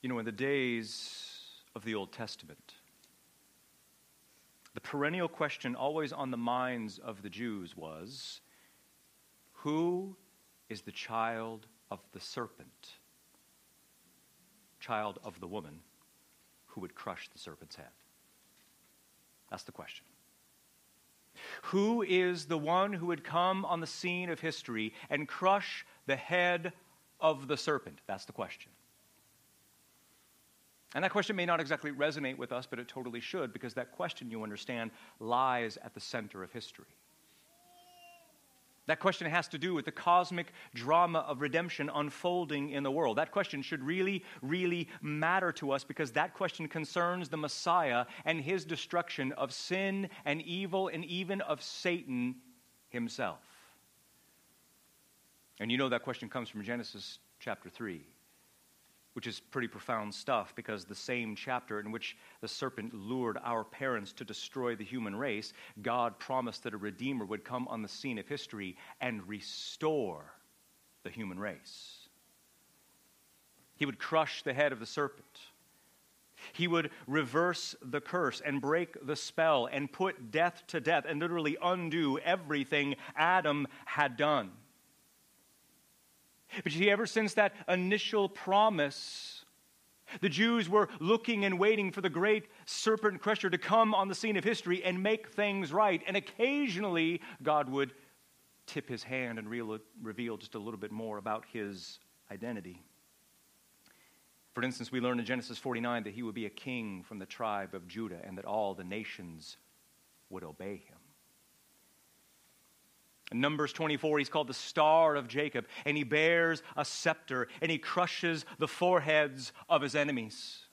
You know, in the days of the Old Testament, the perennial question always on the minds of the Jews was who is the child of the serpent? Child of the woman who would crush the serpent's head? That's the question. Who is the one who would come on the scene of history and crush the head of the serpent? That's the question. And that question may not exactly resonate with us, but it totally should, because that question, you understand, lies at the center of history. That question has to do with the cosmic drama of redemption unfolding in the world. That question should really, really matter to us because that question concerns the Messiah and his destruction of sin and evil and even of Satan himself. And you know that question comes from Genesis chapter 3 which is pretty profound stuff because the same chapter in which the serpent lured our parents to destroy the human race, God promised that a Redeemer would come on the scene of history and restore the human race. He would crush the head of the serpent. He would reverse the curse and break the spell and put death to death and literally undo everything Adam had done. But you see, ever since that initial promise, the Jews were looking and waiting for the great serpent crusher to come on the scene of history and make things right. And occasionally, God would tip his hand and reveal just a little bit more about his identity. For instance, we learn in Genesis 49 that he would be a king from the tribe of Judah and that all the nations would obey him. In Numbers 24, he's called the Star of Jacob, and he bears a scepter, and he crushes the foreheads of his enemies.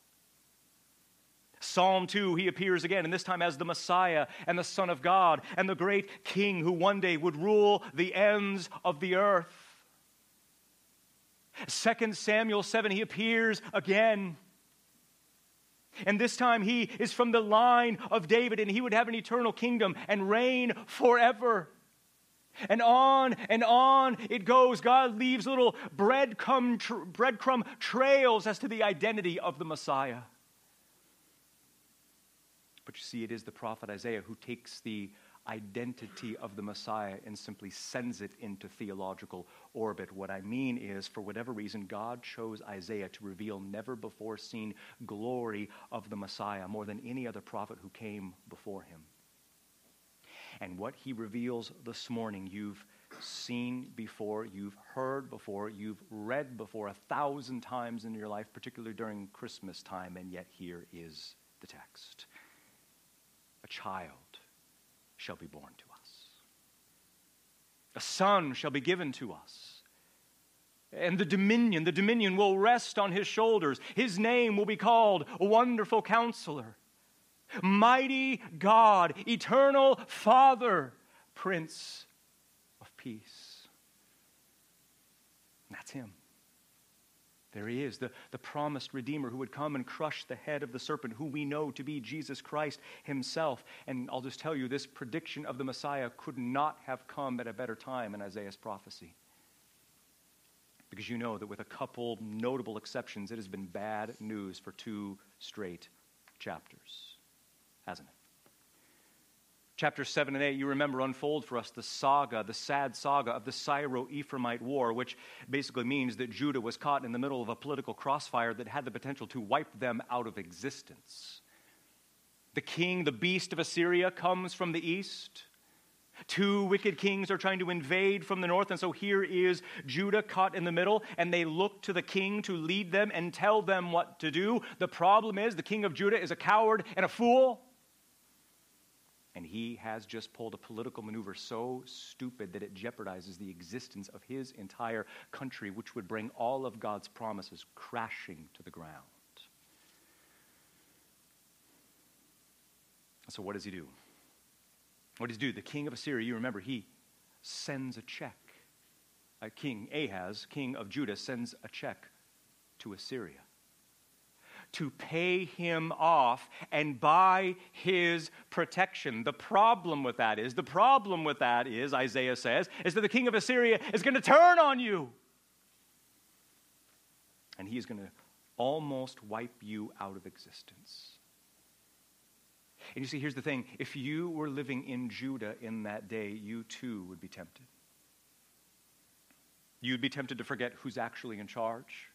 Psalm 2, he appears again, and this time as the Messiah and the Son of God and the great King who one day would rule the ends of the earth. 2 Samuel 7, he appears again. And this time he is from the line of David, and he would have an eternal kingdom and reign forever. And on and on it goes. God leaves little breadcrumb, tra- breadcrumb trails as to the identity of the Messiah. But you see, it is the prophet Isaiah who takes the identity of the Messiah and simply sends it into theological orbit. What I mean is, for whatever reason, God chose Isaiah to reveal never before seen glory of the Messiah more than any other prophet who came before him. And what he reveals this morning, you've seen before, you've heard before, you've read before a thousand times in your life, particularly during Christmas time, and yet here is the text A child shall be born to us, a son shall be given to us. And the dominion, the dominion will rest on his shoulders. His name will be called a wonderful counselor Mighty God, eternal Father, Prince of Peace. And that's Him. There he is, the, the promised Redeemer who would come and crush the head of the serpent, who we know to be Jesus Christ himself. And I'll just tell you, this prediction of the Messiah could not have come at a better time in Isaiah's prophecy. Because you know that with a couple notable exceptions, it has been bad news for two straight chapters hasn't it? Chapter 7 and 8, you remember, unfold for us the saga, the sad saga of the Syro Ephraimite War, which basically means that Judah was caught in the middle of a political crossfire that had the potential to wipe them out of existence. The king, the beast of Assyria, comes from the east. Two wicked kings are trying to invade from the north, and so here is Judah caught in the middle, and they look to the king to lead them and tell them what to do. The problem is the king of Judah is a coward and a fool. And he has just pulled a political maneuver so stupid that it jeopardizes the existence of his entire country, which would bring all of God's promises crashing to the ground. So, what does he do? What does he do? The king of Assyria, you remember, he sends a check. Uh, king Ahaz, king of Judah, sends a check to Assyria to pay him off and buy his protection. The problem with that is, the problem with that is, Isaiah says, is that the king of Assyria is going to turn on you. And he is going to almost wipe you out of existence. And you see, here's the thing if you were living in Judah in that day, you too would be tempted. You'd be tempted to forget who's actually in charge,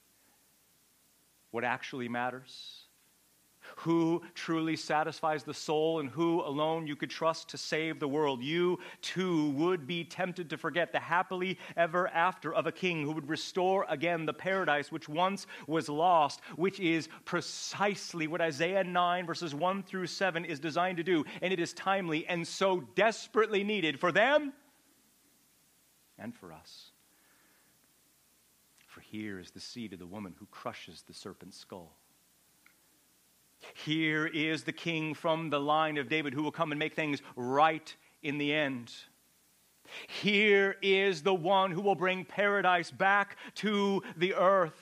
what actually matters who truly satisfies the soul and who alone you could trust to save the world. You too would be tempted to forget the happily ever after of a king who would restore again the paradise which once was lost, which is precisely what Isaiah 9, verses 1 through 7 is designed to do. And it is timely and so desperately needed for them and for us. Here is the seed of the woman who crushes the serpent's skull. Here is the king from the line of David who will come and make things right in the end. Here is the one who will bring paradise back to the earth.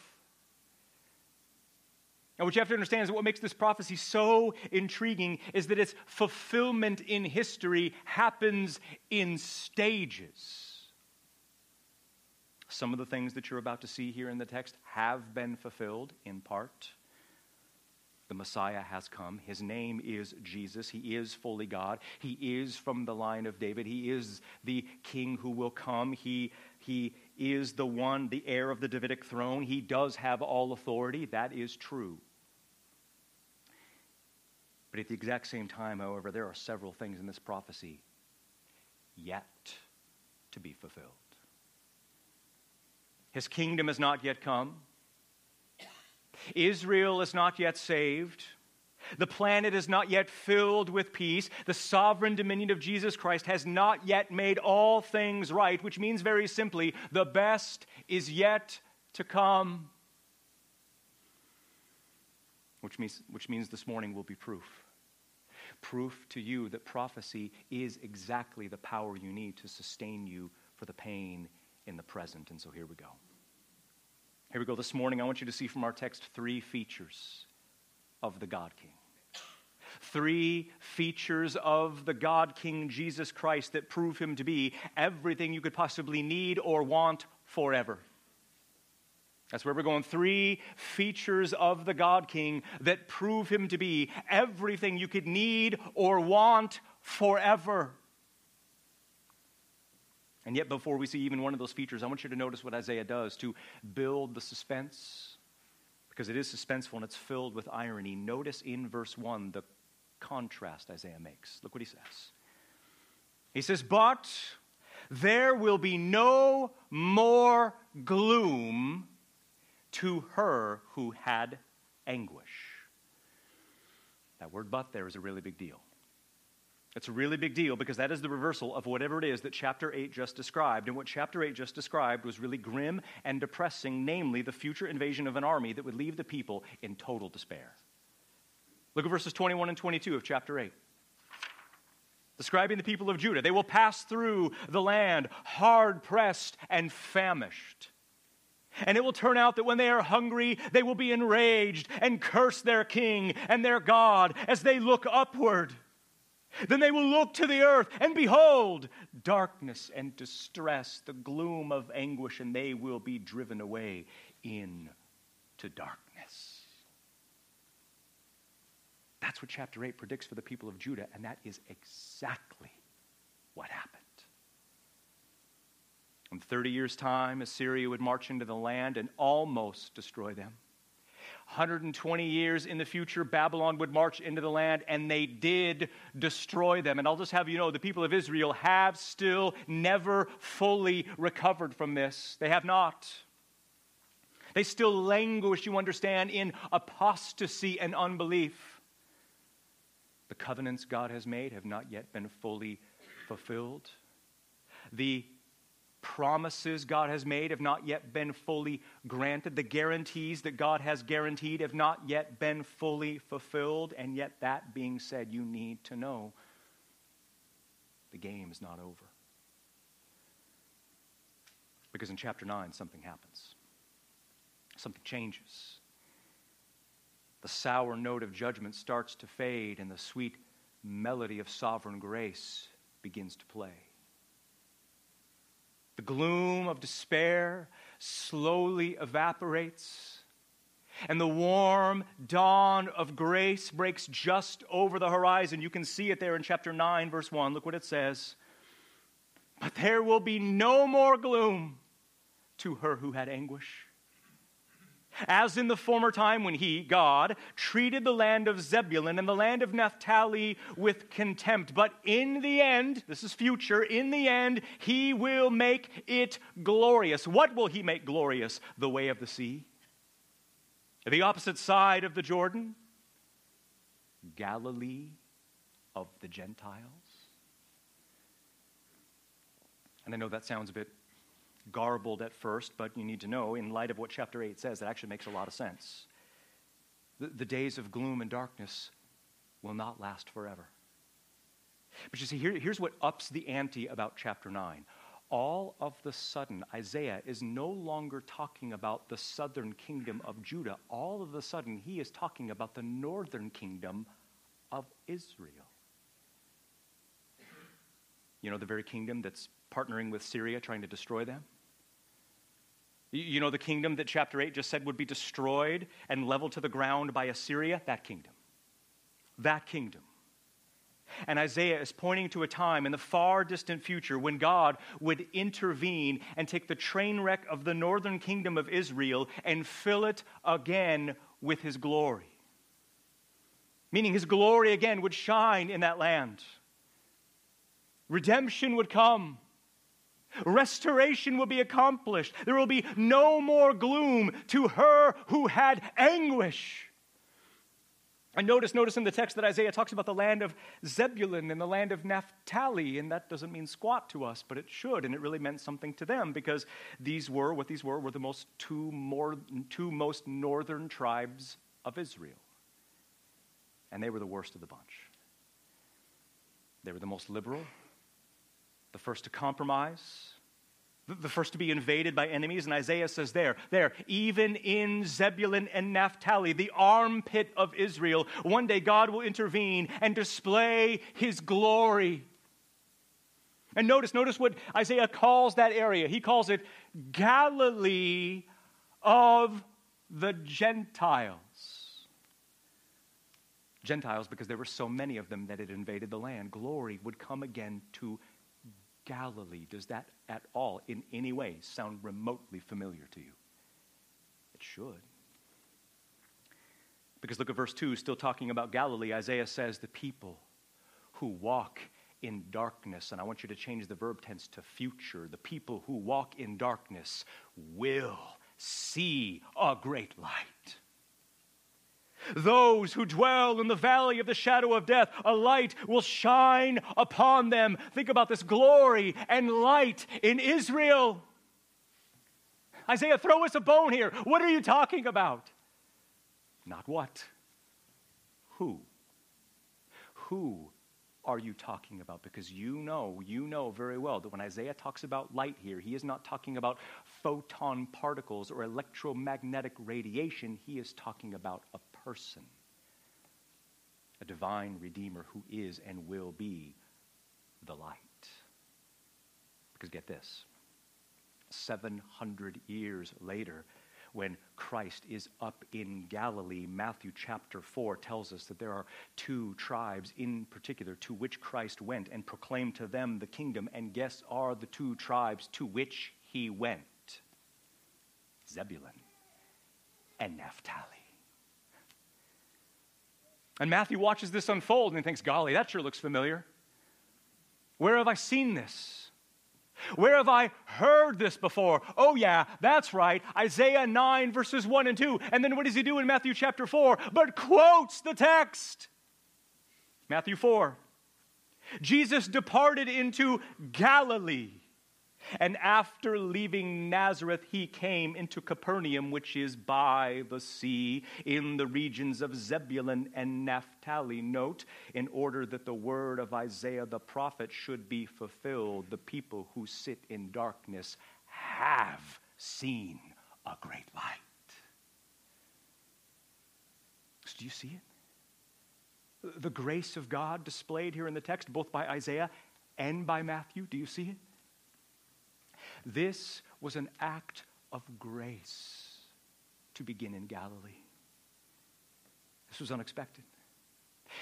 And what you have to understand is what makes this prophecy so intriguing is that its fulfillment in history happens in stages. Some of the things that you're about to see here in the text have been fulfilled in part. The Messiah has come. His name is Jesus. He is fully God. He is from the line of David. He is the king who will come. He, he is the one, the heir of the Davidic throne. He does have all authority. That is true. But at the exact same time, however, there are several things in this prophecy yet to be fulfilled. His kingdom has not yet come. Israel is not yet saved. The planet is not yet filled with peace. The sovereign dominion of Jesus Christ has not yet made all things right, which means very simply, the best is yet to come. Which means, which means this morning will be proof. Proof to you that prophecy is exactly the power you need to sustain you for the pain in the present. And so here we go. Here we go. This morning, I want you to see from our text three features of the God King. Three features of the God King Jesus Christ that prove him to be everything you could possibly need or want forever. That's where we're going. Three features of the God King that prove him to be everything you could need or want forever. And yet, before we see even one of those features, I want you to notice what Isaiah does to build the suspense, because it is suspenseful and it's filled with irony. Notice in verse 1 the contrast Isaiah makes. Look what he says. He says, But there will be no more gloom to her who had anguish. That word but there is a really big deal. It's a really big deal because that is the reversal of whatever it is that chapter 8 just described. And what chapter 8 just described was really grim and depressing, namely the future invasion of an army that would leave the people in total despair. Look at verses 21 and 22 of chapter 8 describing the people of Judah. They will pass through the land hard pressed and famished. And it will turn out that when they are hungry, they will be enraged and curse their king and their God as they look upward. Then they will look to the earth, and behold, darkness and distress, the gloom of anguish, and they will be driven away into darkness. That's what chapter 8 predicts for the people of Judah, and that is exactly what happened. In 30 years' time, Assyria would march into the land and almost destroy them. 120 years in the future, Babylon would march into the land, and they did destroy them. And I'll just have you know the people of Israel have still never fully recovered from this. They have not. They still languish, you understand, in apostasy and unbelief. The covenants God has made have not yet been fully fulfilled. The promises God has made have not yet been fully granted. The guarantees that God has guaranteed have not yet been fully fulfilled. And yet, that being said, you need to know the game is not over. Because in chapter 9, something happens, something changes. The sour note of judgment starts to fade, and the sweet melody of sovereign grace begins to play. The gloom of despair slowly evaporates, And the warm dawn of grace breaks just over the horizon. You can see it there in chapter 9, verse 1. Look what it says. But there will be no more gloom to her who had anguish. As in the former time when he, God, treated the land of Zebulun and the land of Naphtali with contempt. But in the end, this is future, in the end, he will make it glorious. What will he make glorious? The way of the sea? The opposite side of the Jordan? Galilee of the Gentiles? And I know that sounds a bit garbled at first, but you need to know, in light of what chapter 8 says, that actually makes a lot of sense. The, the days of gloom and darkness will not last forever. But you see, here, here's what ups the ante about chapter 9. All of the sudden, Isaiah is no longer talking about the southern kingdom of Judah. All of a sudden, he is talking about the northern kingdom of Israel. You know, the very kingdom that's partnering with Syria, trying to destroy them? You know, the kingdom that chapter 8 just said would be destroyed and leveled to the ground by Assyria? That kingdom. That kingdom. And Isaiah is pointing to a time in the far distant future when God would intervene and take the train wreck of the northern kingdom of Israel and fill it again with his glory. Meaning his glory again would shine in that land. Redemption would come. Restoration will be accomplished. There will be no more gloom to her who had anguish. And notice, notice in the text that Isaiah talks about the land of Zebulun and the land of Naphtali, and that doesn't mean squat to us, but it should, and it really meant something to them because these were what these were were the most two more two most northern tribes of Israel. And they were the worst of the bunch. They were the most liberal, the first to compromise, the first to be invaded by enemies. And Isaiah says, There, there, even in Zebulun and Naphtali, the armpit of Israel, one day God will intervene and display his glory. And notice, notice what Isaiah calls that area. He calls it Galilee of the Gentiles. Gentiles, because there were so many of them that had invaded the land. Glory would come again to Galilee. Does that at all, in any way, sound remotely familiar to you? It should. Because look at verse 2, still talking about Galilee. Isaiah says, The people who walk in darkness, and I want you to change the verb tense to future. The people who walk in darkness will see a great light. Those who dwell in the valley of the shadow of death, a light will shine upon them. Think about this glory and light in Israel. Isaiah, throw us a bone here. What are you talking about? Not what. Who? Who are you talking about? Because you know, you know very well that when Isaiah talks about light here, he is not talking about photon particles or electromagnetic radiation. He is talking about a person, a divine Redeemer who is and will be the light. Because get this 700 years later, when Christ is up in Galilee, Matthew chapter 4 tells us that there are two tribes in particular to which Christ went and proclaimed to them the kingdom. And guess are the two tribes to which he went? Zebulun and Naphtali. And Matthew watches this unfold and he thinks, golly, that sure looks familiar. Where have I seen this? Where have I heard this before? Oh, yeah, that's right. Isaiah 9, verses 1 and 2. And then what does he do in Matthew chapter 4? But quotes the text. Matthew 4. Jesus departed into Galilee and after leaving Nazareth, he came into Capernaum, which is by the sea, in the regions of Zebulun and Naphtali. Note, in order that the word of Isaiah the prophet should be fulfilled, the people who sit in darkness have seen a great light. So do you see it? The grace of God displayed here in the text, both by Isaiah and by Matthew. Do you see it? This was an act of grace to begin in Galilee. This was unexpected.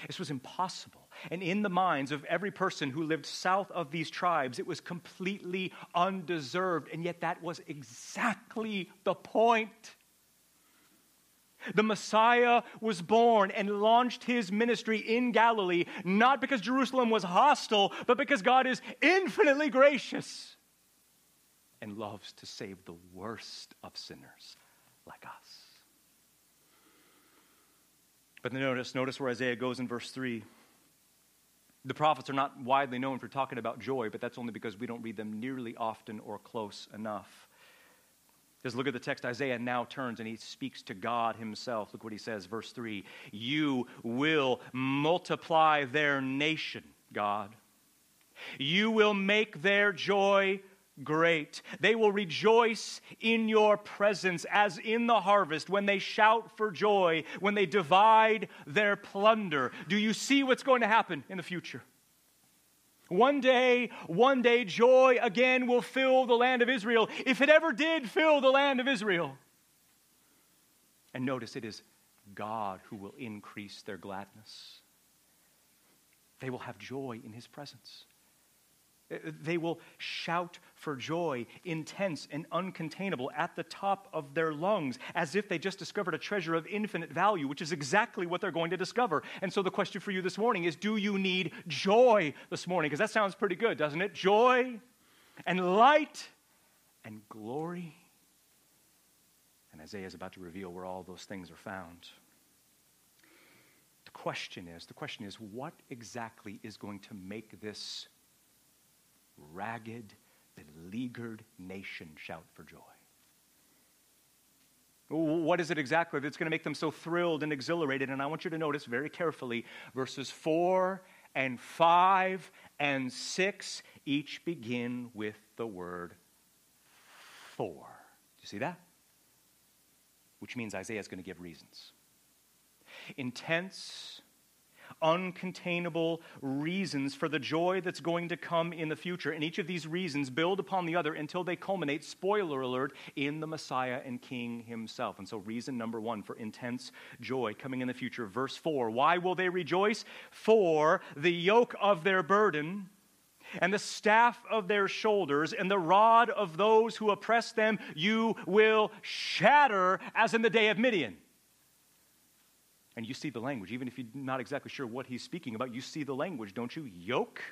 This was impossible. And in the minds of every person who lived south of these tribes, it was completely undeserved. And yet, that was exactly the point. The Messiah was born and launched his ministry in Galilee, not because Jerusalem was hostile, but because God is infinitely gracious and loves to save the worst of sinners like us. But notice, notice where Isaiah goes in verse 3. The prophets are not widely known for talking about joy, but that's only because we don't read them nearly often or close enough. Just look at the text. Isaiah now turns and he speaks to God himself. Look what he says, verse 3 You will multiply their nation, God. You will make their joy great. They will rejoice in your presence as in the harvest when they shout for joy, when they divide their plunder. Do you see what's going to happen in the future? One day, one day, joy again will fill the land of Israel, if it ever did fill the land of Israel. And notice it is God who will increase their gladness. They will have joy in his presence. Uh, they will shout for joy, intense and uncontainable, at the top of their lungs, as if they just discovered a treasure of infinite value, which is exactly what they're going to discover. And so, the question for you this morning is Do you need joy this morning? Because that sounds pretty good, doesn't it? Joy and light and glory. And Isaiah is about to reveal where all those things are found. The question is the question is, what exactly is going to make this? Ragged, beleaguered nation shout for joy? What is it exactly that's going to make them so thrilled and exhilarated? And I want you to notice very carefully verses 4 and 5 and 6 each begin with the word for. Do you see that? Which means Isaiah is going to give reasons. Intense, uncontainable reasons for the joy that's going to come in the future. And each of these reasons build upon the other until they culminate, spoiler alert, in the Messiah and King himself. And so, reason number one for intense joy coming in the future. Verse 4 Why will they rejoice? For the yoke of their burden and the staff of their shoulders and the rod of those who oppress them you will shatter as in the day of Midian. And you see the language, even if you're not exactly sure what he's speaking about, you see the language, don't you? Yoke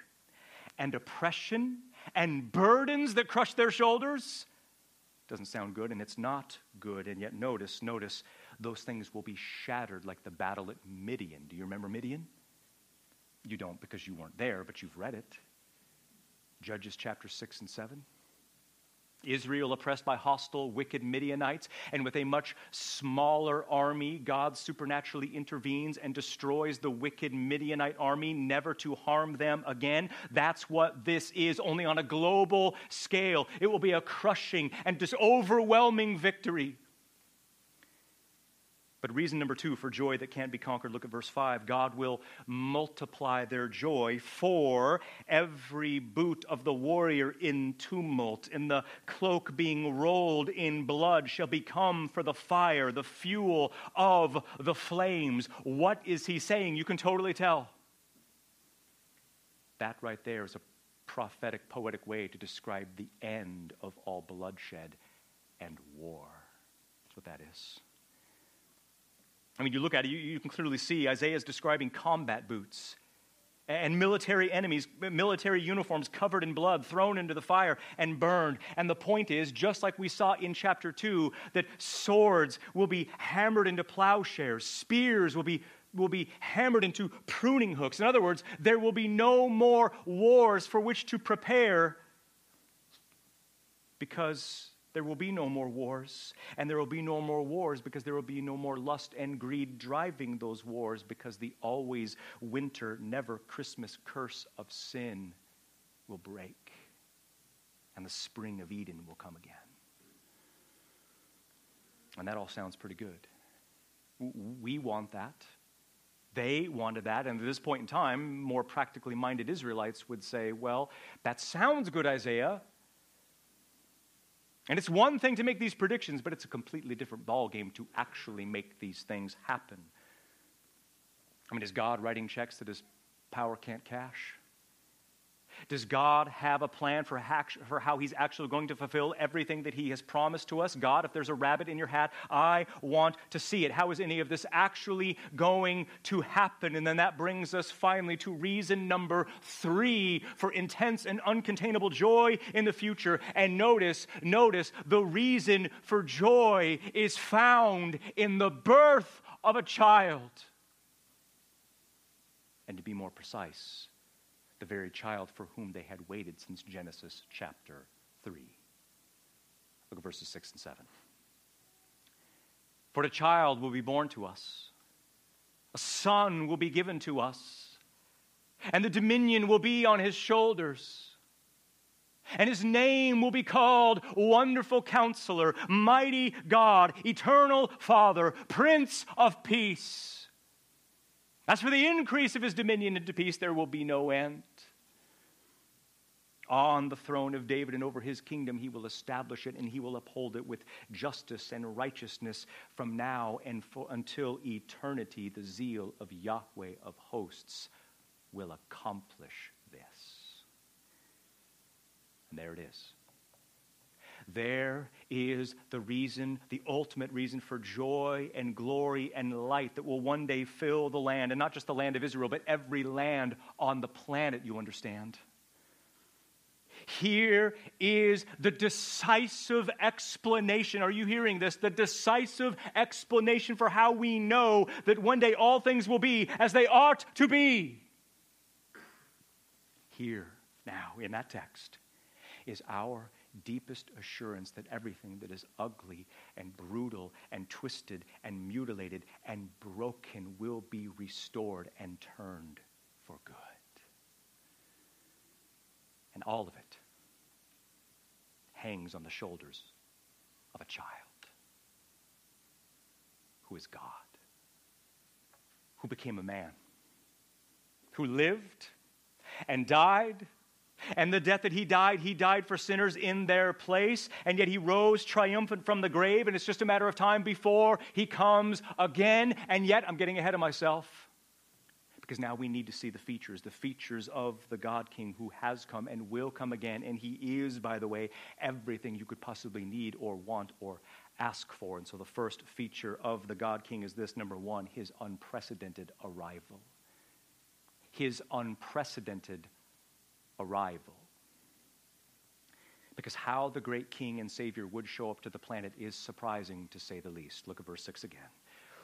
and oppression and burdens that crush their shoulders. Doesn't sound good, and it's not good. And yet, notice, notice, those things will be shattered like the battle at Midian. Do you remember Midian? You don't because you weren't there, but you've read it. Judges chapter 6 and 7. Israel oppressed by hostile, wicked Midianites, and with a much smaller army, God supernaturally intervenes and destroys the wicked Midianite army, never to harm them again. That's what this is, only on a global scale. It will be a crushing and just overwhelming victory. But reason number two for joy that can't be conquered, look at verse 5. God will multiply their joy for every boot of the warrior in tumult, and the cloak being rolled in blood shall become for the fire, the fuel of the flames. What is he saying? You can totally tell. That right there is a prophetic, poetic way to describe the end of all bloodshed and war. That's what that is. I mean, you look at it, you, you can clearly see Isaiah is describing combat boots and military enemies, military uniforms covered in blood, thrown into the fire and burned. And the point is, just like we saw in chapter 2, that swords will be hammered into plowshares, spears will be, will be hammered into pruning hooks. In other words, there will be no more wars for which to prepare because there will be no more wars, and there will be no more wars because there will be no more lust and greed driving those wars because the always winter, never Christmas curse of sin will break, and the spring of Eden will come again. And that all sounds pretty good. We want that. They wanted that. And at this point in time, more practically minded Israelites would say, well, that sounds good, Isaiah. And it's one thing to make these predictions, but it's a completely different ballgame to actually make these things happen. I mean, is God writing checks that his power can't cash? Does God have a plan for, for how He's actually going to fulfill everything that He has promised to us? God, if there's a rabbit in your hat, I want to see it. How is any of this actually going to happen? And then that brings us finally to reason number three for intense and uncontainable joy in the future. And notice, notice, the reason for joy is found in the birth of a child. And to be more precise, the very child for whom they had waited since Genesis chapter 3. Look at verses 6 and 7. For a child will be born to us, a son will be given to us, and the dominion will be on his shoulders. And his name will be called Wonderful Counselor, Mighty God, Eternal Father, Prince of Peace. As for the increase of his dominion into peace, there will be no end. On the throne of David and over his kingdom, he will establish it and he will uphold it with justice and righteousness from now and for, until eternity. The zeal of Yahweh of hosts will accomplish this. And there it is. There is the reason, the ultimate reason for joy and glory and light that will one day fill the land, and not just the land of Israel, but every land on the planet, you understand. Here is the decisive explanation. Are you hearing this? The decisive explanation for how we know that one day all things will be as they ought to be. Here, now, in that text, is our deepest assurance that everything that is ugly and brutal and twisted and mutilated and broken will be restored and turned for good. And all of it hangs on the shoulders of a child who is God, who became a man, who lived and died and the death that he died, he died for sinners in their place. And yet he rose triumphant from the grave. And it's just a matter of time before he comes again. And yet, I'm getting ahead of myself because now we need to see the features, the features of the God King who has come and will come again. And he is, by the way, everything you could possibly need or want or ask for. And so the first feature of the God King is this number one, his unprecedented arrival. His unprecedented arrival. Because how the great king and savior would show up to the planet is surprising to say the least. Look at verse 6 again.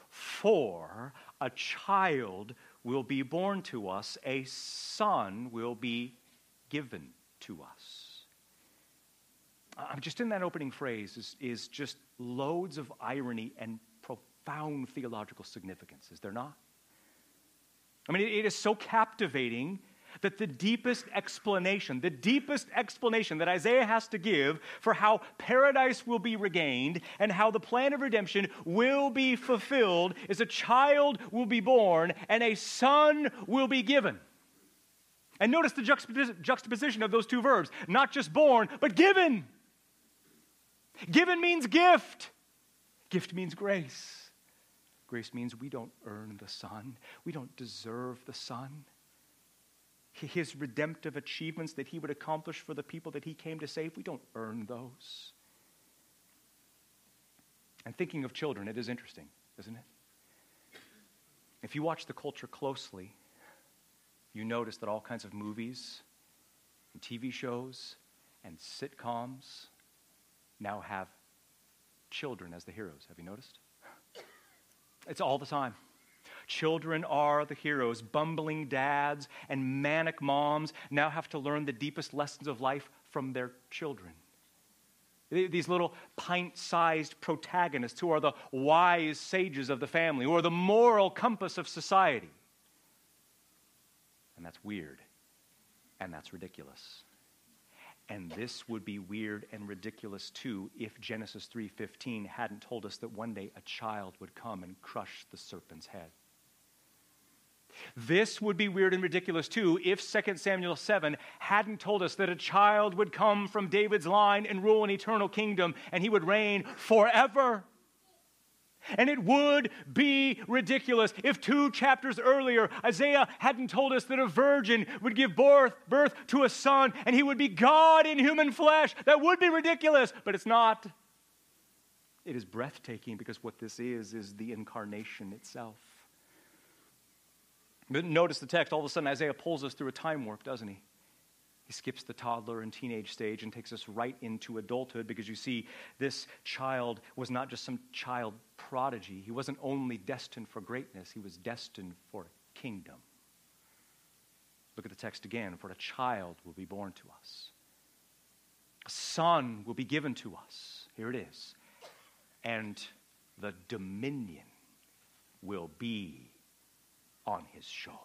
For a child will be born to us, a son will be given to us. I'm just in that opening phrase is, is just loads of irony and profound theological significance, is there not? I mean, it, it is so captivating that the deepest explanation, the deepest explanation that Isaiah has to give for how paradise will be regained and how the plan of redemption will be fulfilled is a child will be born and a son will be given. And notice the juxtaposition of those two verbs not just born, but given. Given means gift, gift means grace. Grace means we don't earn the Son, we don't deserve the Son his redemptive achievements that he would accomplish for the people that he came to save, we don't earn those. And thinking of children, it is interesting, isn't it? If you watch the culture closely, you notice that all kinds of movies and TV shows and sitcoms now have children as the heroes. Have you noticed? It's all the time. Children are the heroes. Bumbling dads and manic moms now have to learn the deepest lessons of life from their children. These little pint sized protagonists who are the wise sages of the family, who are the moral compass of society. And that's weird. And that's ridiculous. And this would be weird and ridiculous too if Genesis 3:15 hadn't told us that one day a child would come and crush the serpent's head. This would be weird and ridiculous too if 2 Samuel 7 hadn't told us that a child would come from David's line and rule an eternal kingdom and he would reign forever. And it would be ridiculous if two chapters earlier Isaiah hadn't told us that a virgin would give birth, birth to a son and he would be God in human flesh. That would be ridiculous, but it's not. It is breathtaking because what this is is the incarnation itself. Notice the text, all of a sudden Isaiah pulls us through a time warp, doesn't he? He skips the toddler and teenage stage and takes us right into adulthood because you see, this child was not just some child prodigy. He wasn't only destined for greatness, he was destined for kingdom. Look at the text again for a child will be born to us, a son will be given to us. Here it is. And the dominion will be on his shoulders.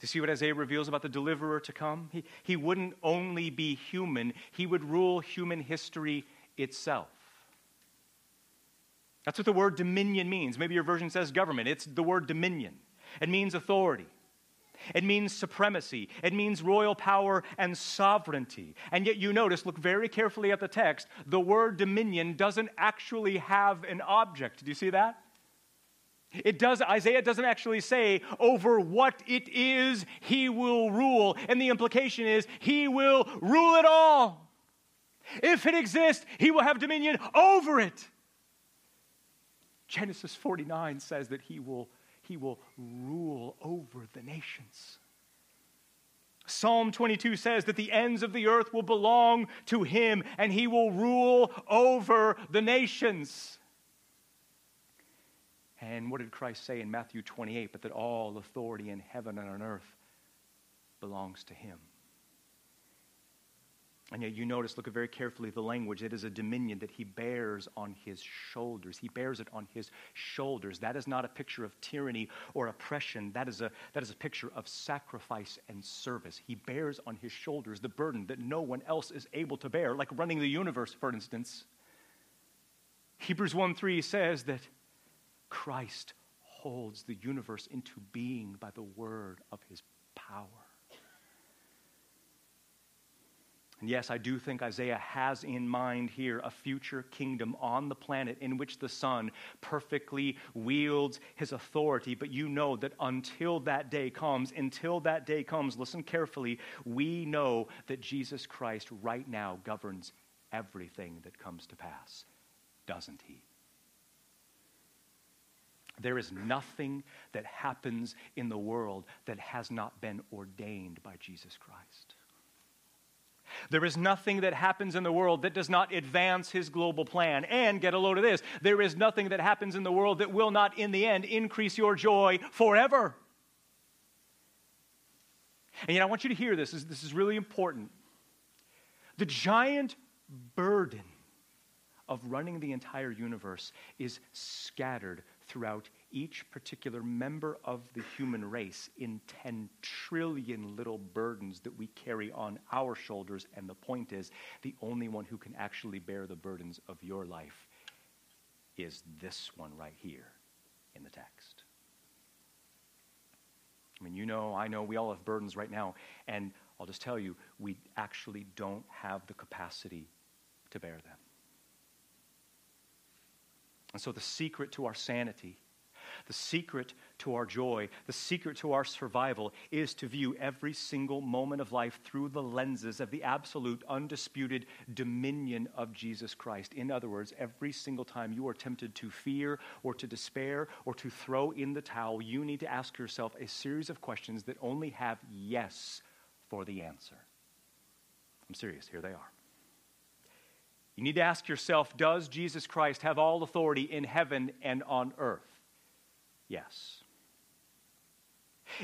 To see what Isaiah reveals about the deliverer to come? He, he wouldn't only be human, he would rule human history itself. That's what the word dominion means. Maybe your version says government. It's the word dominion. It means authority. It means supremacy. It means royal power and sovereignty. And yet, you notice, look very carefully at the text, the word dominion doesn't actually have an object. Do you see that? It does, Isaiah doesn't actually say over what it is he will rule. And the implication is he will rule it all. If it exists, he will have dominion over it. Genesis 49 says that he will, he will rule over the nations. Psalm 22 says that the ends of the earth will belong to him and he will rule over the nations. And what did Christ say in Matthew 28? But that all authority in heaven and on earth belongs to him. And yet, you notice, look very carefully the language. It is a dominion that he bears on his shoulders. He bears it on his shoulders. That is not a picture of tyranny or oppression. That is a, that is a picture of sacrifice and service. He bears on his shoulders the burden that no one else is able to bear, like running the universe, for instance. Hebrews 1 3 says that Christ holds the universe into being by the word of his power. And yes, I do think Isaiah has in mind here a future kingdom on the planet in which the Son perfectly wields his authority. But you know that until that day comes, until that day comes, listen carefully, we know that Jesus Christ right now governs everything that comes to pass, doesn't he? There is nothing that happens in the world that has not been ordained by Jesus Christ. There is nothing that happens in the world that does not advance his global plan. And get a load of this there is nothing that happens in the world that will not, in the end, increase your joy forever. And yet, I want you to hear this. This is really important. The giant burden of running the entire universe is scattered throughout each particular member of the human race in 10 trillion little burdens that we carry on our shoulders. And the point is, the only one who can actually bear the burdens of your life is this one right here in the text. I mean, you know, I know, we all have burdens right now. And I'll just tell you, we actually don't have the capacity to bear them. And so, the secret to our sanity, the secret to our joy, the secret to our survival is to view every single moment of life through the lenses of the absolute, undisputed dominion of Jesus Christ. In other words, every single time you are tempted to fear or to despair or to throw in the towel, you need to ask yourself a series of questions that only have yes for the answer. I'm serious, here they are. You need to ask yourself Does Jesus Christ have all authority in heaven and on earth? Yes.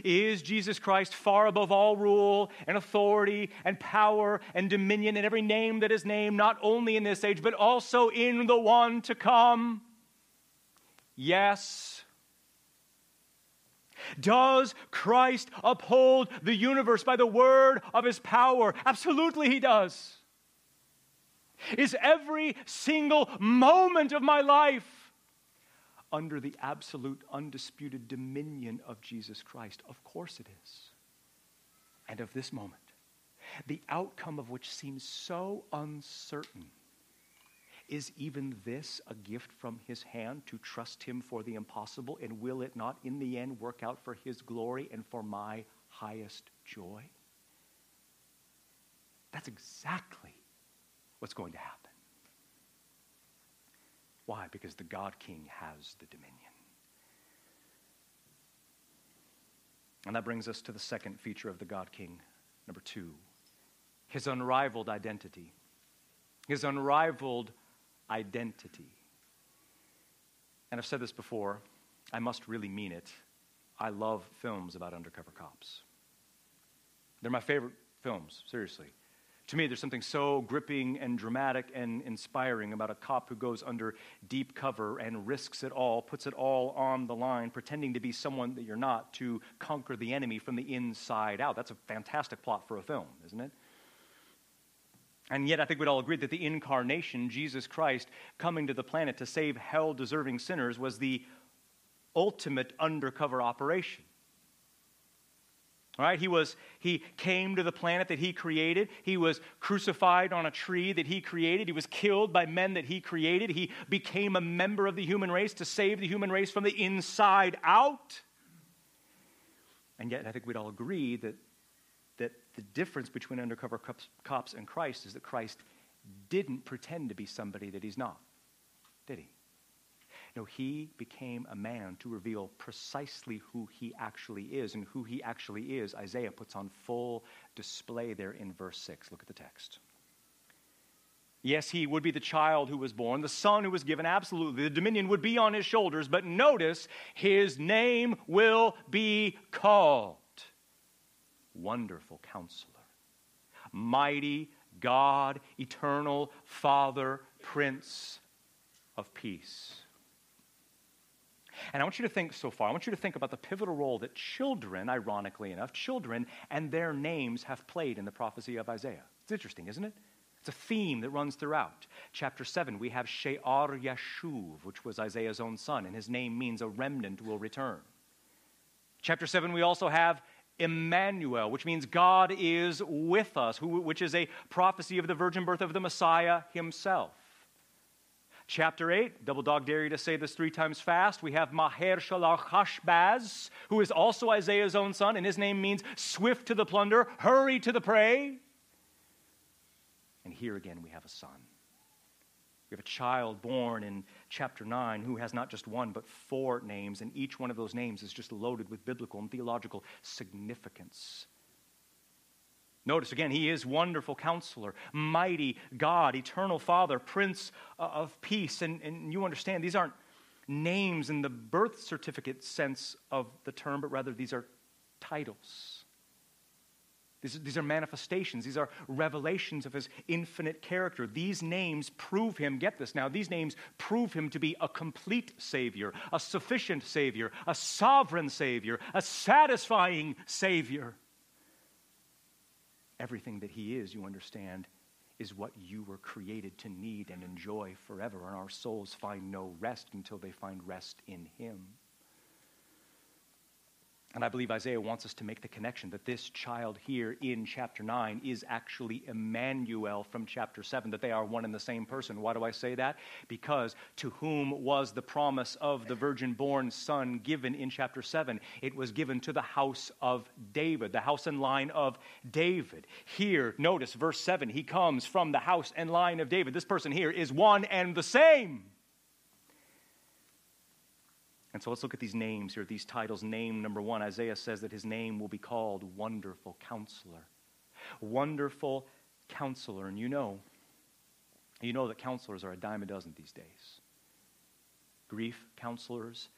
Is Jesus Christ far above all rule and authority and power and dominion and every name that is named, not only in this age, but also in the one to come? Yes. Does Christ uphold the universe by the word of his power? Absolutely, he does. Is every single moment of my life under the absolute, undisputed dominion of Jesus Christ? Of course it is. And of this moment, the outcome of which seems so uncertain, Is even this a gift from his hand to trust him for the impossible? And will it not in the end work out for his glory and for my highest joy? That's exactly what's going to happen. Why? Because the God King has the dominion. And that brings us to the second feature of the God King, number two his unrivaled identity. His unrivaled identity. And I've said this before, I must really mean it. I love films about undercover cops. They're my favorite films, seriously. To me, there's something so gripping and dramatic and inspiring about a cop who goes under deep cover and risks it all, puts it all on the line, pretending to be someone that you're not to conquer the enemy from the inside out. That's a fantastic plot for a film, isn't it? And yet, I think we'd all agree that the incarnation, Jesus Christ coming to the planet to save hell deserving sinners, was the ultimate undercover operation. Right? He was he came to the planet that he created. He was crucified on a tree that he created. He was killed by men that he created. He became a member of the human race to save the human race from the inside out. And yet I think we'd all agree that that the difference between undercover cops and Christ is that Christ didn't pretend to be somebody that he's not. Did he? No, he became a man to reveal precisely who he actually is. And who he actually is, Isaiah puts on full display there in verse 6. Look at the text. Yes, he would be the child who was born, the son who was given, absolutely. The dominion would be on his shoulders, but notice his name will be called Wonderful Counselor, Mighty God, Eternal Father, Prince of Peace. And I want you to think so far, I want you to think about the pivotal role that children, ironically enough, children and their names have played in the prophecy of Isaiah. It's interesting, isn't it? It's a theme that runs throughout. Chapter 7, we have She'ar Yashuv, which was Isaiah's own son, and his name means a remnant will return. Chapter 7, we also have Emmanuel, which means God is with us, which is a prophecy of the virgin birth of the Messiah himself. Chapter 8, double dog dare you to say this three times fast. We have Maher Shalal Hashbaz, who is also Isaiah's own son, and his name means swift to the plunder, hurry to the prey. And here again we have a son. We have a child born in chapter 9 who has not just one, but four names, and each one of those names is just loaded with biblical and theological significance. Notice again, he is wonderful counselor, mighty God, eternal Father, Prince of Peace. And, and you understand, these aren't names in the birth certificate sense of the term, but rather these are titles. These, these are manifestations. These are revelations of his infinite character. These names prove him, get this now, these names prove him to be a complete Savior, a sufficient Savior, a sovereign Savior, a satisfying Savior. Everything that He is, you understand, is what you were created to need and enjoy forever. And our souls find no rest until they find rest in Him. And I believe Isaiah wants us to make the connection that this child here in chapter 9 is actually Emmanuel from chapter 7, that they are one and the same person. Why do I say that? Because to whom was the promise of the virgin born son given in chapter 7? It was given to the house of David, the house and line of David. Here, notice verse 7, he comes from the house and line of David. This person here is one and the same. And so let's look at these names here, these titles. Name number one Isaiah says that his name will be called Wonderful Counselor. Wonderful Counselor. And you know, you know that counselors are a dime a dozen these days. Grief counselors,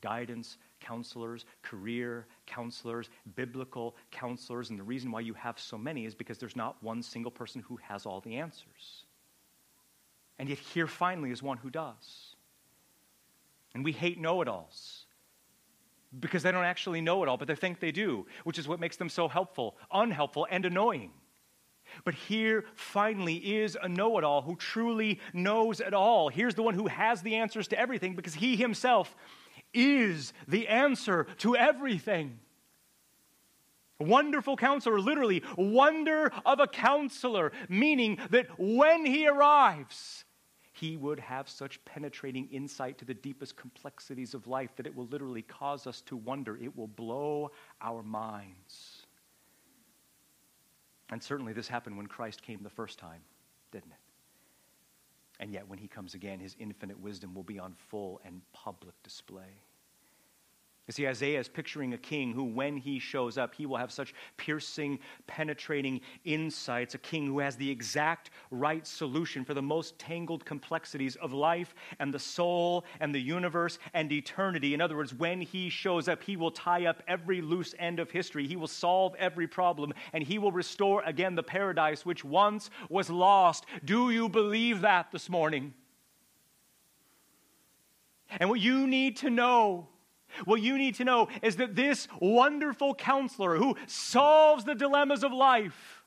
guidance counselors, career counselors, biblical counselors. And the reason why you have so many is because there's not one single person who has all the answers. And yet, here finally is one who does. And we hate know it alls because they don't actually know it all, but they think they do, which is what makes them so helpful, unhelpful, and annoying. But here finally is a know it all who truly knows it all. Here's the one who has the answers to everything because he himself is the answer to everything. Wonderful counselor, literally, wonder of a counselor, meaning that when he arrives, he would have such penetrating insight to the deepest complexities of life that it will literally cause us to wonder. It will blow our minds. And certainly this happened when Christ came the first time, didn't it? And yet, when he comes again, his infinite wisdom will be on full and public display. You see, Isaiah is picturing a king who, when he shows up, he will have such piercing, penetrating insights. A king who has the exact right solution for the most tangled complexities of life and the soul and the universe and eternity. In other words, when he shows up, he will tie up every loose end of history. He will solve every problem and he will restore again the paradise which once was lost. Do you believe that this morning? And what you need to know what you need to know is that this wonderful counselor who solves the dilemmas of life,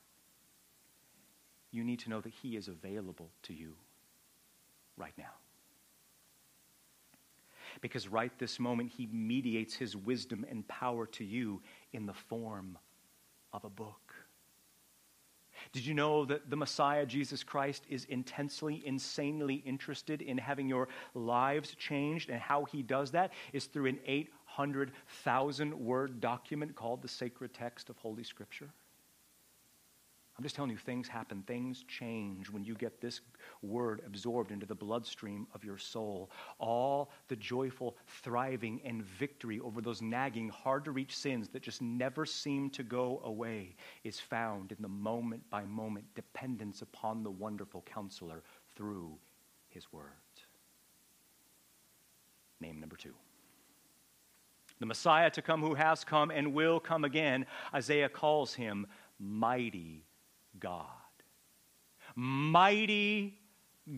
you need to know that he is available to you right now. Because right this moment, he mediates his wisdom and power to you in the form of a book. Did you know that the Messiah, Jesus Christ, is intensely, insanely interested in having your lives changed? And how he does that is through an 800,000 word document called the sacred text of Holy Scripture. I'm just telling you, things happen. Things change when you get this word absorbed into the bloodstream of your soul. All the joyful thriving and victory over those nagging, hard to reach sins that just never seem to go away is found in the moment by moment dependence upon the wonderful counselor through his word. Name number two. The Messiah to come who has come and will come again, Isaiah calls him mighty God. Mighty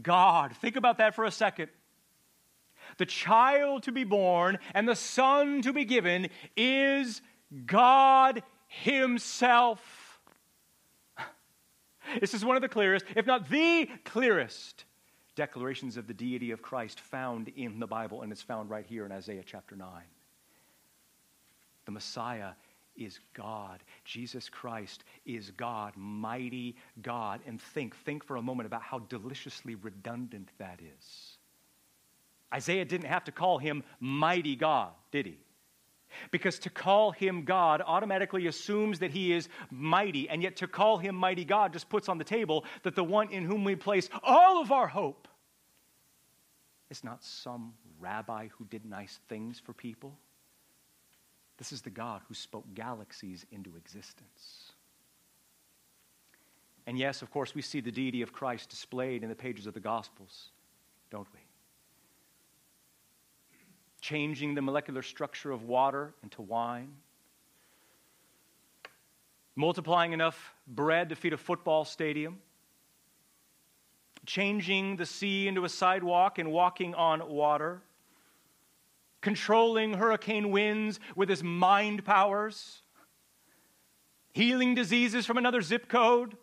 God. Think about that for a second. The child to be born and the son to be given is God Himself. This is one of the clearest, if not the clearest, declarations of the deity of Christ found in the Bible, and it's found right here in Isaiah chapter 9. The Messiah is God. Jesus Christ is God, mighty God. And think, think for a moment about how deliciously redundant that is. Isaiah didn't have to call him mighty God, did he? Because to call him God automatically assumes that he is mighty, and yet to call him mighty God just puts on the table that the one in whom we place all of our hope is not some rabbi who did nice things for people. This is the God who spoke galaxies into existence. And yes, of course, we see the deity of Christ displayed in the pages of the Gospels, don't we? Changing the molecular structure of water into wine, multiplying enough bread to feed a football stadium, changing the sea into a sidewalk and walking on water controlling hurricane winds with his mind powers, healing diseases from another zip code,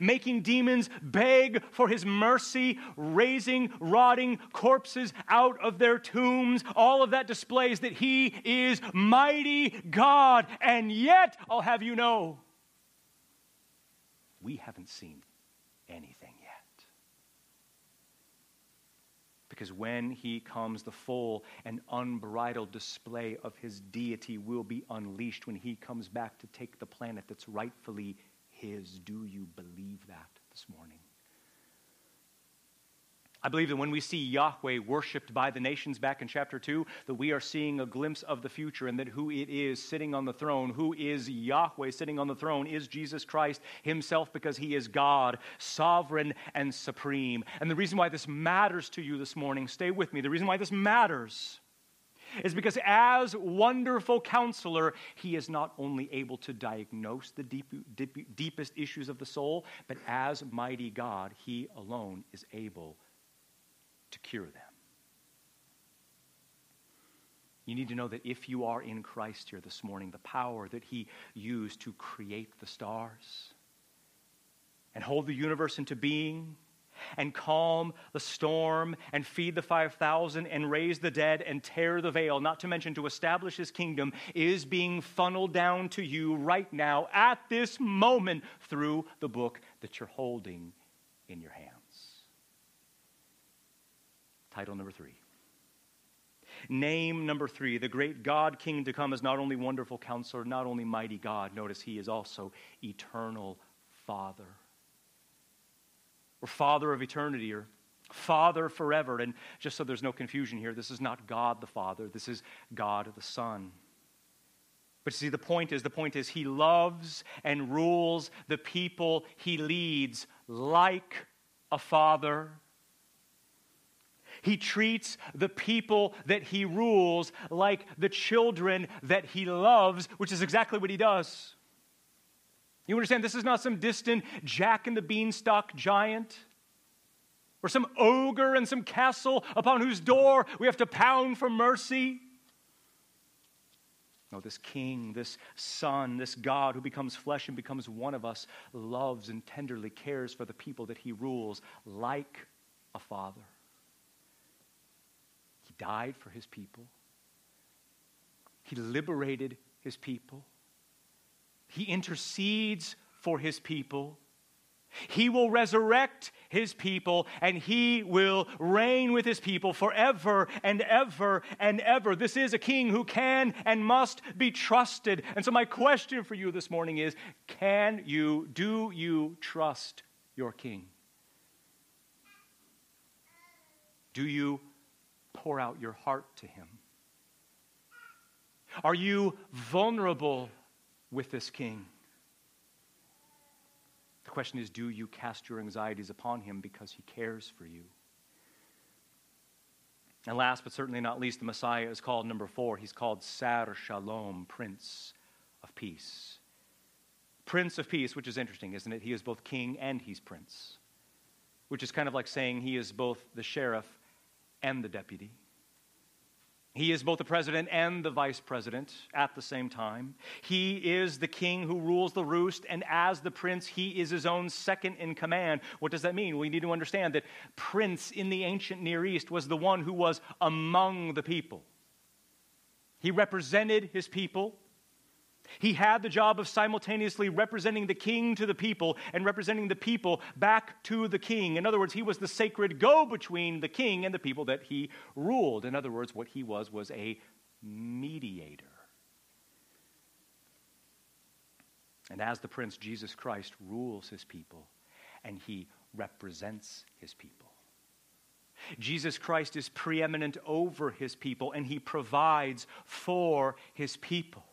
making demons beg for his mercy, raising rotting corpses out of their tombs. All of that displays that he is mighty God. And yet, I'll have you know, we haven't seen anything because when he comes, the full and unbridled display of his deity will be unleashed when he comes back to take the planet that's rightfully his. Do you believe that this morning? I believe that when we see Yahweh worshiped by the nations back in chapter 2, that we are seeing a glimpse of the future and that who it is sitting on the throne, who is Yahweh sitting on the throne, is Jesus Christ himself because he is God, sovereign and supreme. And the reason why this matters to you this morning, stay with me, the reason why this matters is because as wonderful counselor, he is not only able to diagnose the deep, deep, deepest issues of the soul, but as mighty God, he alone is able to cure them. You need to know that if you are in Christ here this morning, the power that He used to create the stars and hold the universe into being and calm the storm and feed the 5,000 and raise the dead and tear the veil, not to mention to establish His kingdom, is being funneled down to you right now at this moment through the book that you're holding in your hand. Title number three. Name number three the great God King to come is not only wonderful counselor, not only mighty God, notice he is also eternal Father. Or Father of eternity, or Father forever. And just so there's no confusion here, this is not God the Father, this is God the Son. But see, the point is, the point is, he loves and rules the people he leads like a father he treats the people that he rules like the children that he loves, which is exactly what he does. You understand, this is not some distant Jack and the Beanstalk giant or some ogre in some castle upon whose door we have to pound for mercy. No, this king, this son, this God who becomes flesh and becomes one of us loves and tenderly cares for the people that he rules like a father died for his people. He liberated his people. He intercedes for his people. He will resurrect his people and he will reign with his people forever and ever and ever. This is a king who can and must be trusted. And so, my question for you this morning is can you, do you trust your king? Do you pour out your heart to Him? Are you vulnerable with this King? The question is do you cast your anxieties upon Him because He cares for you? And last but certainly not least, the Messiah is called number four. He's called Sar Shalom, Prince of Peace. Prince of Peace, which is interesting, isn't it? He is both king and he's prince, which is kind of like saying he is both the sheriff and the deputy. He is both the president and the vice president at the same time. He is the king who rules the roost, and as the prince, he is his own second in command. What does that mean? We need to understand that prince in the ancient Near East was the one who was among the people. He represented his people, he had the job of simultaneously representing the king to the people and representing the people back to the king. In other words, he was the sacred go between the king and the people that he ruled. In other words, what he was was a mediator. And as the Prince Jesus Christ rules his people and he represents his people. Jesus Christ is preeminent over his people and he provides for his people.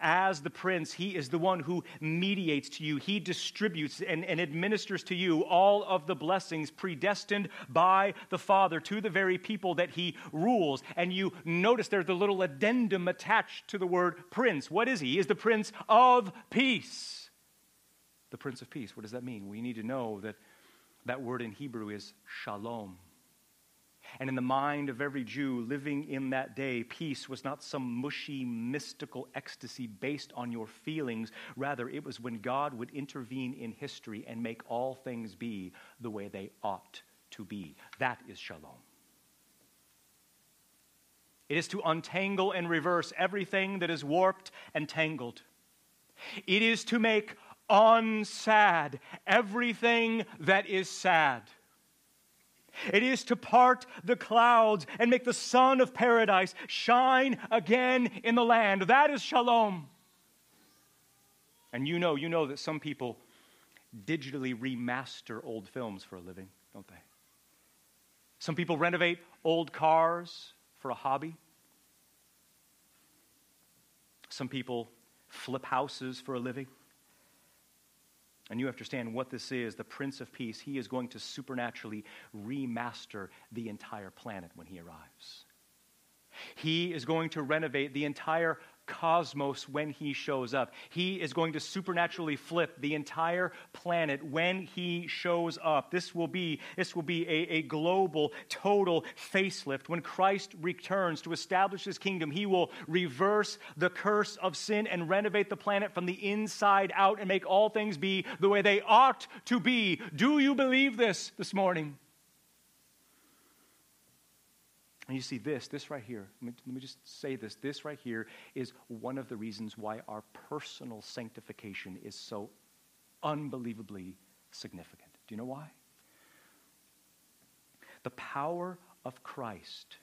As the prince, he is the one who mediates to you. He distributes and, and, administers to you all of the blessings predestined by the Father to the very people that he rules. And you notice there's the little addendum attached to the word prince. What is he? He is the prince of peace. The prince of peace. What does that mean? We need to know that that word in Hebrew is shalom. And in the mind of every Jew living in that day, peace was not some mushy, mystical ecstasy based on your feelings. Rather, it was when God would intervene in history and make all things be the way they ought to be. That is shalom. It is to untangle and reverse everything that is warped and tangled. It is to make unsad everything that is sad. It is to part the clouds and make the sun of paradise shine again in the land. That is shalom. And you know, you know that some people digitally remaster old films for a living, don't they? Some people renovate old cars for a hobby. Some people flip houses for a living. And you have to understand what this is the Prince of Peace. He is going to supernaturally remaster the entire planet when he arrives. He is going to renovate the entire cosmos when he shows up. He is going to supernaturally flip the entire planet when he shows up. This will be, this will be a, a global, total facelift. When Christ returns to establish his kingdom, he will reverse the curse of sin and renovate the planet from the inside out and make all things be the way they ought to be. Do you believe this this morning? And you see this, this right here, let me, let me, just say this. This right here is one of the reasons why our personal sanctification is so unbelievably significant. Do you know why? The power of Christ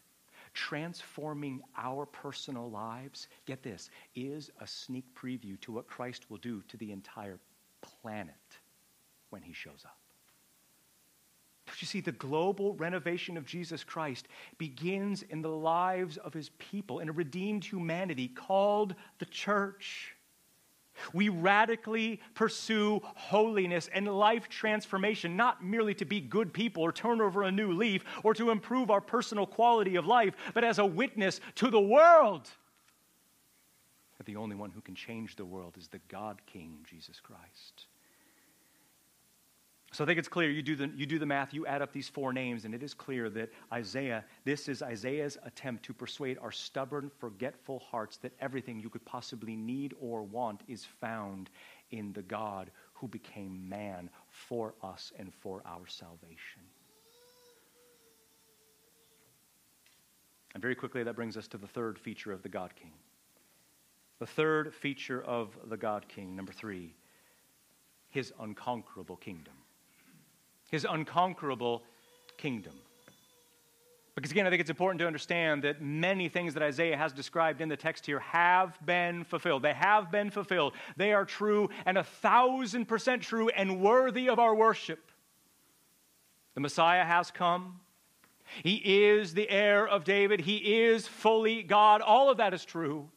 transforming our personal lives, get this, is a sneak preview to what Christ will do to the entire planet when he shows up. You see, the global renovation of Jesus Christ begins in the lives of his people, in a redeemed humanity called the church. We radically pursue holiness and life transformation, not merely to be good people or turn over a new leaf or to improve our personal quality of life, but as a witness to the world that the only one who can change the world is the God King, Jesus Christ. So I think it's clear. You do, the, you do the math, you add up these four names, and it is clear that Isaiah, this is Isaiah's attempt to persuade our stubborn, forgetful hearts that everything you could possibly need or want is found in the God who became man for us and for our salvation. And very quickly, that brings us to the third feature of the God King. The third feature of the God King, number three, his unconquerable kingdom his unconquerable kingdom. Because again, I think it's important to understand that many things that Isaiah has described in the text here have been fulfilled. They have been fulfilled. They are true and a thousand percent true and worthy of our worship. The Messiah has come. He is the heir of David. He is fully God. All of that is true.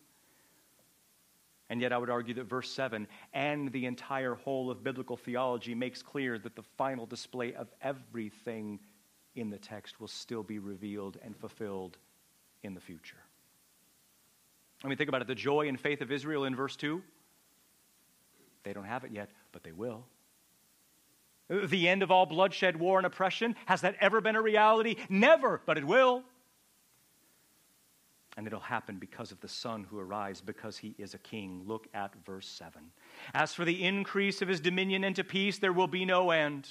And yet, I would argue that verse 7 and the entire whole of biblical theology makes clear that the final display of everything in the text will still be revealed and fulfilled in the future. I mean, think about it the joy and faith of Israel in verse 2. They don't have it yet, but they will. The end of all bloodshed, war, and oppression, has that ever been a reality? Never, but it will and it'll happen because of the Son who arrives, because he is a king. Look at verse 7. As for the increase of his dominion into peace, there will be no end.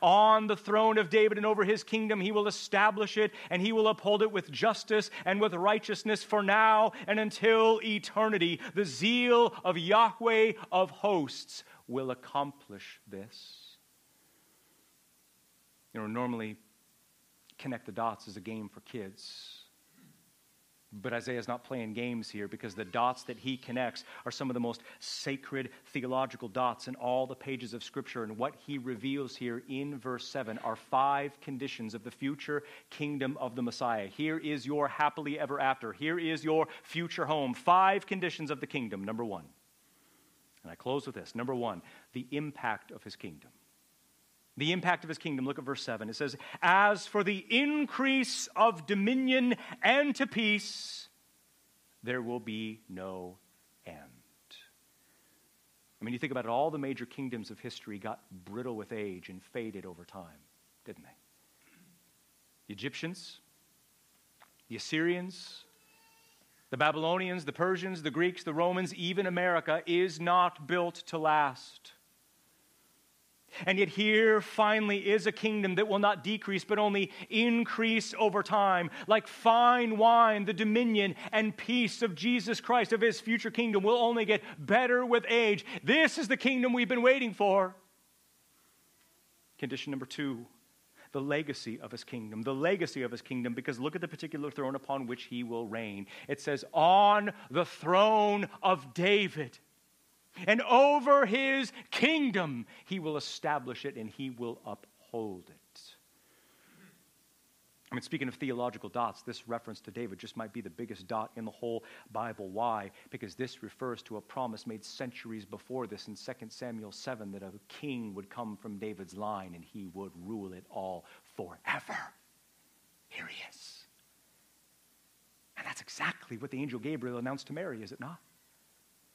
On the throne of David and over his kingdom, he will establish it and he will uphold it with justice and with righteousness for now and until eternity. The zeal of Yahweh of hosts will accomplish this. You know, normally, connect the dots is a game for kids. But Isaiah is not playing games here because the dots that he connects are some of the most sacred theological dots in all the pages of Scripture. And what he reveals here in verse 7 are five conditions of the future kingdom of the Messiah. Here is your happily ever after. Here is your future home. Five conditions of the kingdom. Number one. And I close with this. Number one, the impact of his kingdom the impact of his kingdom. Look at verse 7. It says, As for the increase of dominion and to peace, there will be no end. I mean, you think about it, all the major kingdoms of history got brittle with age and faded over time, didn't they? The Egyptians, the Assyrians, the Babylonians, the Persians, the Greeks, the Romans, even America is not built to last. And yet, here finally is a kingdom that will not decrease, but only increase over time. Like fine wine, the dominion and peace of Jesus Christ, of his future kingdom, will only get better with age. This is the kingdom we've been waiting for. Condition number two the legacy of his kingdom. The legacy of his kingdom, because look at the particular throne upon which he will reign. It says, On the throne of David and over his kingdom he will establish it and he will uphold it. I mean, speaking of theological dots, this reference to David just might be the biggest dot in the whole Bible. Why? Because this refers to a promise made centuries before this in 2 Samuel 7 that a king would come from David's line and he would rule it all forever. Here he is. And that's exactly what the angel Gabriel announced to Mary, is it not?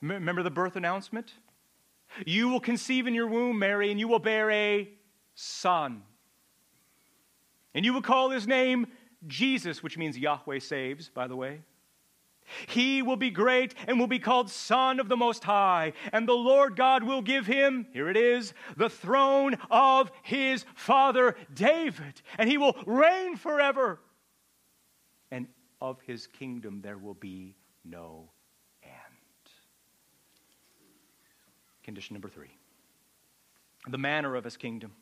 Remember the birth announcement? You will conceive in your womb, Mary, and you will bear a son. And you will call his name Jesus, which means Yahweh saves, by the way. He will be great and will be called Son of the Most High. And the Lord God will give him, here it is, the throne of his father David. And he will reign forever. And of his kingdom there will be no Condition number three the manner of his kingdom.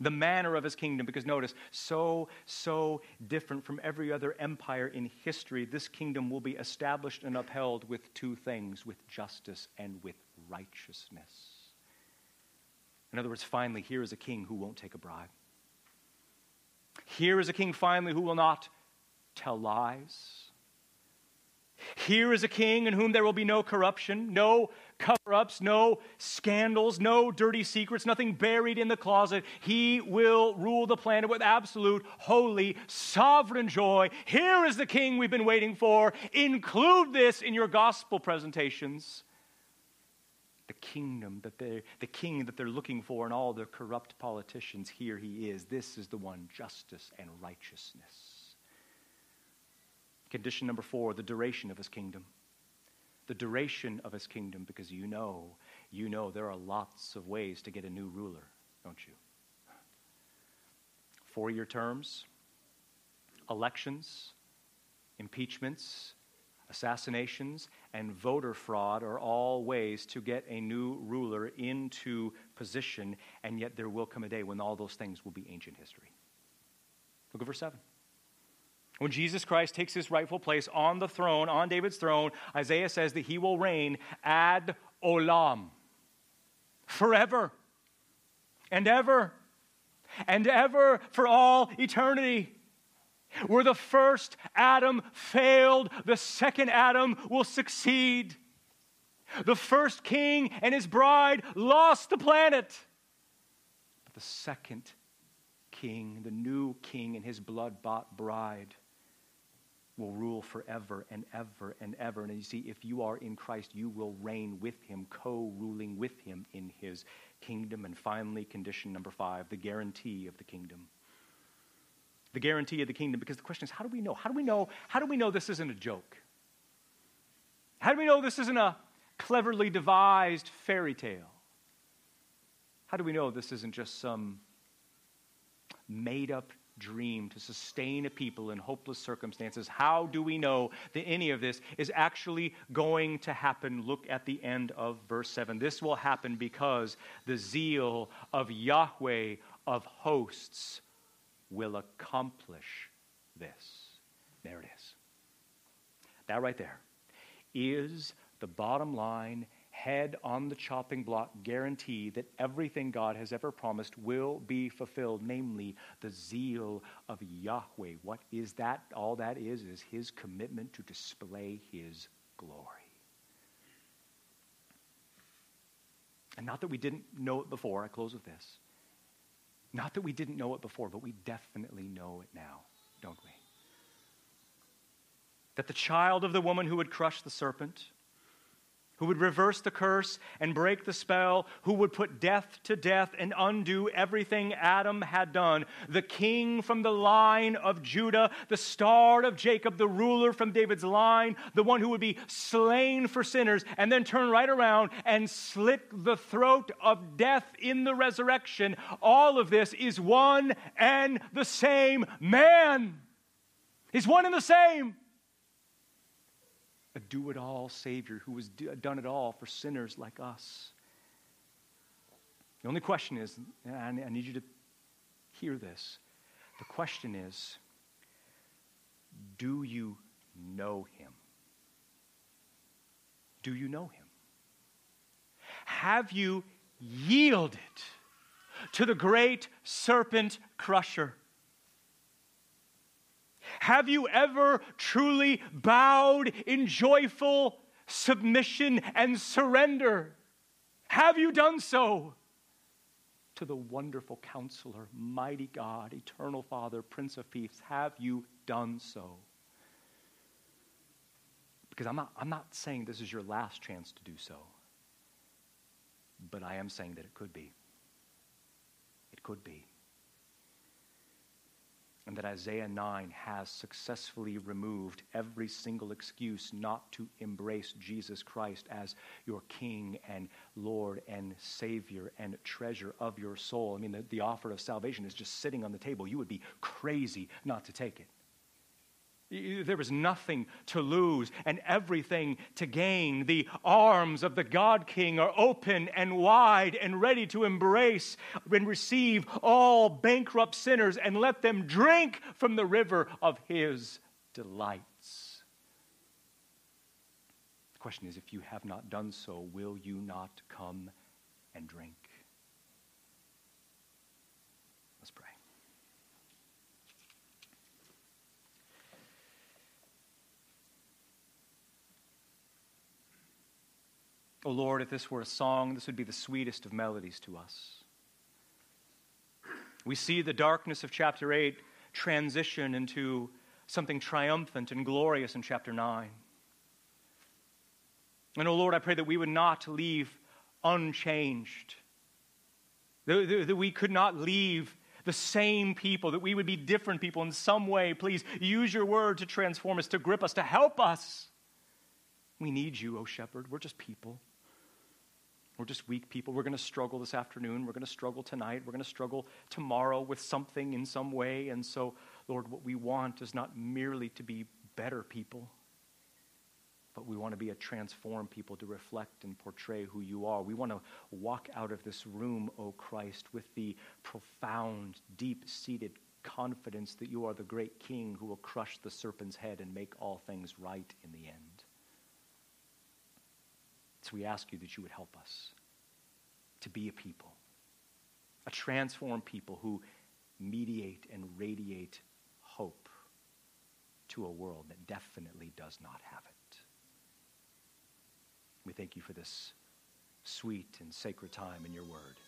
the manner of his kingdom, because notice, so, so different from every other empire in history, this kingdom will be established and upheld with two things with justice and with righteousness. In other words, finally, here is a king who won't take a bribe. Here is a king, finally, who will not tell lies. Here is a king in whom there will be no corruption, no cover ups, no scandals, no dirty secrets, nothing buried in the closet. He will rule the planet with absolute, holy, sovereign joy. Here is the king we've been waiting for. Include this in your gospel presentations. The kingdom that they the king that they're looking for and all the corrupt politicians, here he is. This is the one justice and righteousness. Condition number four the duration of his kingdom. The duration of his kingdom, because you know, you know there are lots of ways to get a new ruler, don't you? Four year terms, elections, impeachments, assassinations, and voter fraud are all ways to get a new ruler into position, and yet there will come a day when all those things will be ancient history. Look at verse 7. When Jesus Christ takes his rightful place on the throne, on David's throne, Isaiah says that he will reign ad olam, forever and ever and ever for all eternity. Where the first Adam failed, the second Adam will succeed. The first king and his bride lost the planet. But the second king, the new king and his blood bought bride, will rule forever and ever and ever. And you see, if you are in Christ, you will reign with him, co ruling with him in his kingdom. And finally, condition number five the guarantee of the kingdom. The guarantee of the kingdom, because the question is, how do we know? How do we know? How do we know this isn't a joke? How do we know this isn't a cleverly devised fairy tale? How do we know this isn't just some made up dream to sustain a people in hopeless circumstances. How do we know that any of this is actually going to happen? Look at the end of verse 7. This will happen because the zeal of Yahweh of hosts will accomplish this. There it is. That right there is the bottom line head on the chopping block guarantee that everything God has ever promised will be fulfilled, namely the zeal of Yahweh. What is that? All that is is his commitment to display his glory. And not that we didn't know it before, I close with this. Not that we didn't know it before, but we definitely know it now, don't we? That the child of the woman who would crush the serpent, who would reverse the curse and break the spell, who would put death to death and undo everything Adam had done. The king from the line of Judah, the star of Jacob, the ruler from David's line, the one who would be slain for sinners, and then turn right around and slit the throat of death in the resurrection. All of this is one and the same man. He's one and the same a do it all Savior who has done it all for sinners like us. The only question is, and I need you to hear this. The question is, do you know him? Do you know him? Have you yielded to the great serpent crusher? Have you ever truly bowed in joyful submission and surrender? Have you done so? To the wonderful counselor, mighty God, eternal Father, Prince of Peace, have you done so? Because I'm not, I'm not saying this is your last chance to do so, but I am saying that it could be. It could be and that Isaiah 9 has successfully removed every single excuse not to embrace Jesus Christ as your King and Lord and Savior and treasure of your soul. I mean, the, the offer of salvation is just sitting on the table. You would be crazy not to take it. There was nothing to lose and everything to gain. The arms of the God King are open and wide and ready to embrace and receive all bankrupt sinners and let them drink from the river of His delights. The question is if you have not done so, will you not come and drink? Oh Lord, if this were a song, this would be the sweetest of melodies to us. We see the darkness of chapter 8 transition into something triumphant and glorious in chapter 9. And, oh Lord, I pray that we would not leave unchanged, that, that we could not leave the same people, that we would be different people in some way. Please use your word to transform us, to grip us, to help us. We need you, O oh shepherd. We're just people. We're just weak people. We're going to struggle this afternoon. We're going to struggle tonight. We're going to struggle tomorrow with something in some way. And so, Lord, what we want is not merely to be better people, but we want to be a transformed people to reflect and portray who you are. We want to walk out of this room, O Christ, with the profound, deep seated confidence that you are the great king who will crush the serpent's head and make all things right in the end. So we ask you that you would help us to be a people, a transformed people who mediate and radiate hope to a world that definitely does not have it. We thank you for this sweet and sacred time in your word.